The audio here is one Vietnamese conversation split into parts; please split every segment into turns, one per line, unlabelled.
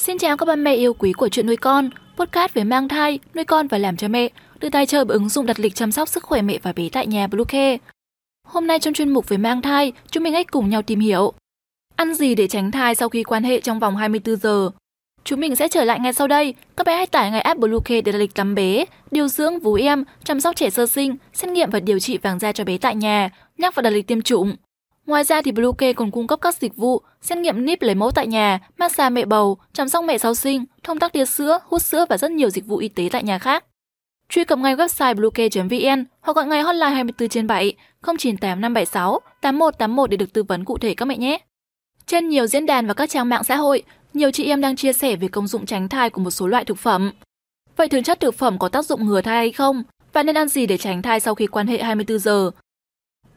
Xin chào các ba mẹ yêu quý của chuyện nuôi con, podcast về mang thai, nuôi con và làm cho mẹ, được tài trợ bởi ứng dụng đặt lịch chăm sóc sức khỏe mẹ và bé tại nhà Bluecare. Hôm nay trong chuyên mục về mang thai, chúng mình hãy cùng nhau tìm hiểu ăn gì để tránh thai sau khi quan hệ trong vòng 24 giờ. Chúng mình sẽ trở lại ngay sau đây. Các bé hãy tải ngay app Bluecare để đặt lịch tắm bé, điều dưỡng vú em, chăm sóc trẻ sơ sinh, xét nghiệm và điều trị vàng da cho bé tại nhà, nhắc và đặt lịch tiêm chủng. Ngoài ra thì Bluecare còn cung cấp các dịch vụ xét nghiệm níp lấy mẫu tại nhà, massage mẹ bầu, chăm sóc mẹ sau sinh, thông tắc tia sữa, hút sữa và rất nhiều dịch vụ y tế tại nhà khác. Truy cập ngay website bluecare.vn hoặc gọi ngay hotline 24 trên 7 098 576 8181 để được tư vấn cụ thể các mẹ nhé. Trên nhiều diễn đàn và các trang mạng xã hội, nhiều chị em đang chia sẻ về công dụng tránh thai của một số loại thực phẩm. Vậy thường chất thực phẩm có tác dụng ngừa thai hay không? Và nên ăn gì để tránh thai sau khi quan hệ 24 giờ?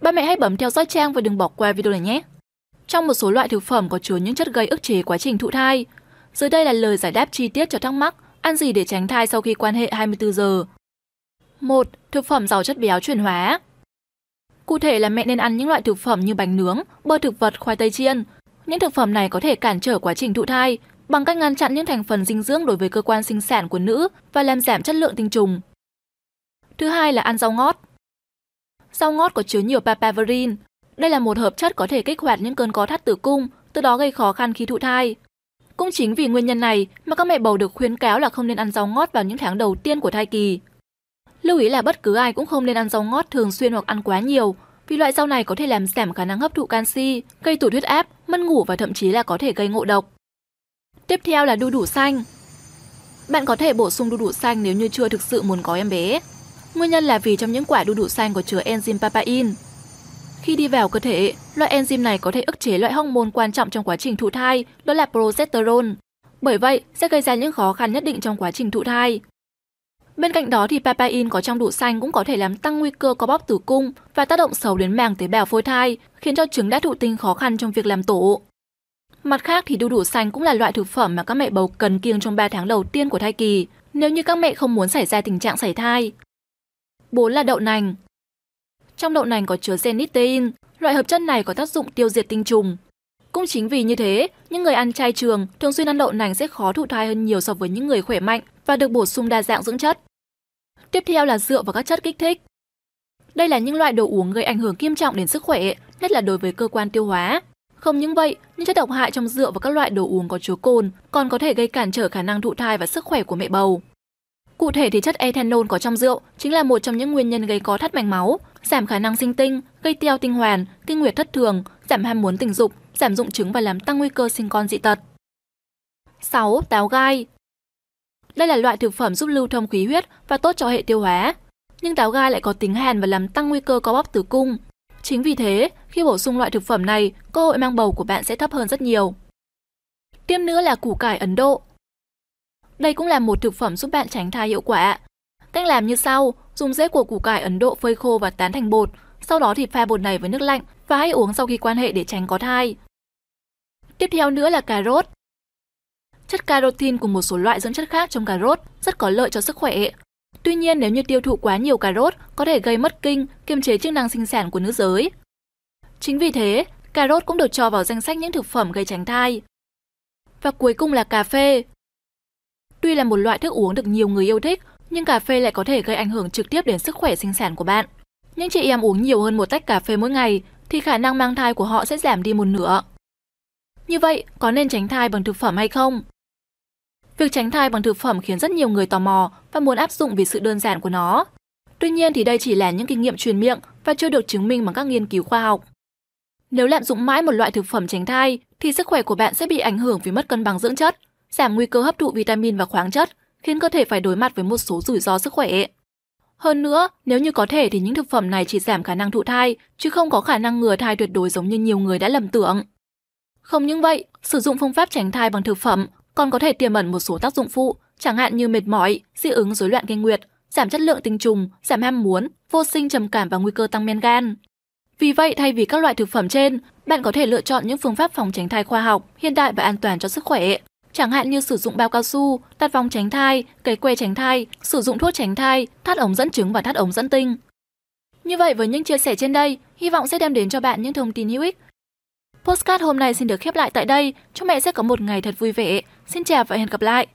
Ba mẹ hãy bấm theo dõi trang và đừng bỏ qua video này nhé. Trong một số loại thực phẩm có chứa những chất gây ức chế quá trình thụ thai. Dưới đây là lời giải đáp chi tiết cho thắc mắc ăn gì để tránh thai sau khi quan hệ 24 giờ. 1. Thực phẩm giàu chất béo chuyển hóa. Cụ thể là mẹ nên ăn những loại thực phẩm như bánh nướng, bơ thực vật, khoai tây chiên. Những thực phẩm này có thể cản trở quá trình thụ thai bằng cách ngăn chặn những thành phần dinh dưỡng đối với cơ quan sinh sản của nữ và làm giảm chất lượng tinh trùng. Thứ hai là ăn rau ngót. Rau ngót có chứa nhiều papaverin. Đây là một hợp chất có thể kích hoạt những cơn có thắt tử cung, từ đó gây khó khăn khi thụ thai. Cũng chính vì nguyên nhân này mà các mẹ bầu được khuyến cáo là không nên ăn rau ngót vào những tháng đầu tiên của thai kỳ. Lưu ý là bất cứ ai cũng không nên ăn rau ngót thường xuyên hoặc ăn quá nhiều, vì loại rau này có thể làm giảm khả năng hấp thụ canxi, gây tụt huyết áp, mất ngủ và thậm chí là có thể gây ngộ độc. Tiếp theo là đu đủ xanh. Bạn có thể bổ sung đu đủ xanh nếu như chưa thực sự muốn có em bé. Nguyên nhân là vì trong những quả đu đủ xanh có chứa enzyme papain. Khi đi vào cơ thể, loại enzyme này có thể ức chế loại hormone quan trọng trong quá trình thụ thai, đó là progesterone. Bởi vậy, sẽ gây ra những khó khăn nhất định trong quá trình thụ thai. Bên cạnh đó thì papain có trong đu xanh cũng có thể làm tăng nguy cơ có bóc tử cung và tác động xấu đến màng tế bào phôi thai, khiến cho trứng đã thụ tinh khó khăn trong việc làm tổ. Mặt khác thì đu đủ xanh cũng là loại thực phẩm mà các mẹ bầu cần kiêng trong 3 tháng đầu tiên của thai kỳ, nếu như các mẹ không muốn xảy ra tình trạng sảy thai. 4 là đậu nành. Trong đậu nành có chứa xenistein, loại hợp chất này có tác dụng tiêu diệt tinh trùng. Cũng chính vì như thế, những người ăn chay trường thường xuyên ăn đậu nành sẽ khó thụ thai hơn nhiều so với những người khỏe mạnh và được bổ sung đa dạng dưỡng chất. Tiếp theo là rượu và các chất kích thích. Đây là những loại đồ uống gây ảnh hưởng nghiêm trọng đến sức khỏe, nhất là đối với cơ quan tiêu hóa. Không những vậy, những chất độc hại trong rượu và các loại đồ uống có chứa cồn còn có thể gây cản trở khả năng thụ thai và sức khỏe của mẹ bầu. Cụ thể thì chất ethanol có trong rượu chính là một trong những nguyên nhân gây có thắt mạch máu, giảm khả năng sinh tinh, gây teo tinh hoàn, kinh nguyệt thất thường, giảm ham muốn tình dục, giảm dụng trứng và làm tăng nguy cơ sinh con dị tật. 6. Táo gai Đây là loại thực phẩm giúp lưu thông khí huyết và tốt cho hệ tiêu hóa. Nhưng táo gai lại có tính hàn và làm tăng nguy cơ có bóp tử cung. Chính vì thế, khi bổ sung loại thực phẩm này, cơ hội mang bầu của bạn sẽ thấp hơn rất nhiều. Tiếp nữa là củ cải Ấn Độ. Đây cũng là một thực phẩm giúp bạn tránh thai hiệu quả. Cách làm như sau, dùng rễ của củ cải Ấn Độ phơi khô và tán thành bột, sau đó thì pha bột này với nước lạnh và hãy uống sau khi quan hệ để tránh có thai. Tiếp theo nữa là cà rốt. Chất carotin cùng một số loại dưỡng chất khác trong cà rốt rất có lợi cho sức khỏe. Tuy nhiên nếu như tiêu thụ quá nhiều cà rốt có thể gây mất kinh, kiềm chế chức năng sinh sản của nữ giới. Chính vì thế, cà rốt cũng được cho vào danh sách những thực phẩm gây tránh thai. Và cuối cùng là cà phê. Tuy là một loại thức uống được nhiều người yêu thích, nhưng cà phê lại có thể gây ảnh hưởng trực tiếp đến sức khỏe sinh sản của bạn. Những chị em uống nhiều hơn một tách cà phê mỗi ngày thì khả năng mang thai của họ sẽ giảm đi một nửa. Như vậy, có nên tránh thai bằng thực phẩm hay không? Việc tránh thai bằng thực phẩm khiến rất nhiều người tò mò và muốn áp dụng vì sự đơn giản của nó. Tuy nhiên thì đây chỉ là những kinh nghiệm truyền miệng và chưa được chứng minh bằng các nghiên cứu khoa học. Nếu lạm dụng mãi một loại thực phẩm tránh thai thì sức khỏe của bạn sẽ bị ảnh hưởng vì mất cân bằng dưỡng chất, giảm nguy cơ hấp thụ vitamin và khoáng chất, khiến cơ thể phải đối mặt với một số rủi ro sức khỏe. Hơn nữa, nếu như có thể thì những thực phẩm này chỉ giảm khả năng thụ thai, chứ không có khả năng ngừa thai tuyệt đối giống như nhiều người đã lầm tưởng. Không những vậy, sử dụng phương pháp tránh thai bằng thực phẩm còn có thể tiềm ẩn một số tác dụng phụ, chẳng hạn như mệt mỏi, dị ứng rối loạn kinh nguyệt, giảm chất lượng tinh trùng, giảm ham muốn, vô sinh trầm cảm và nguy cơ tăng men gan. Vì vậy, thay vì các loại thực phẩm trên, bạn có thể lựa chọn những phương pháp phòng tránh thai khoa học, hiện đại và an toàn cho sức khỏe, chẳng hạn như sử dụng bao cao su, đặt vòng tránh thai, cấy que tránh thai, sử dụng thuốc tránh thai, thắt ống dẫn trứng và thắt ống dẫn tinh. Như vậy với những chia sẻ trên đây, hy vọng sẽ đem đến cho bạn những thông tin hữu ích. Postcard hôm nay xin được khép lại tại đây, chúc mẹ sẽ có một ngày thật vui vẻ. Xin chào và hẹn gặp lại!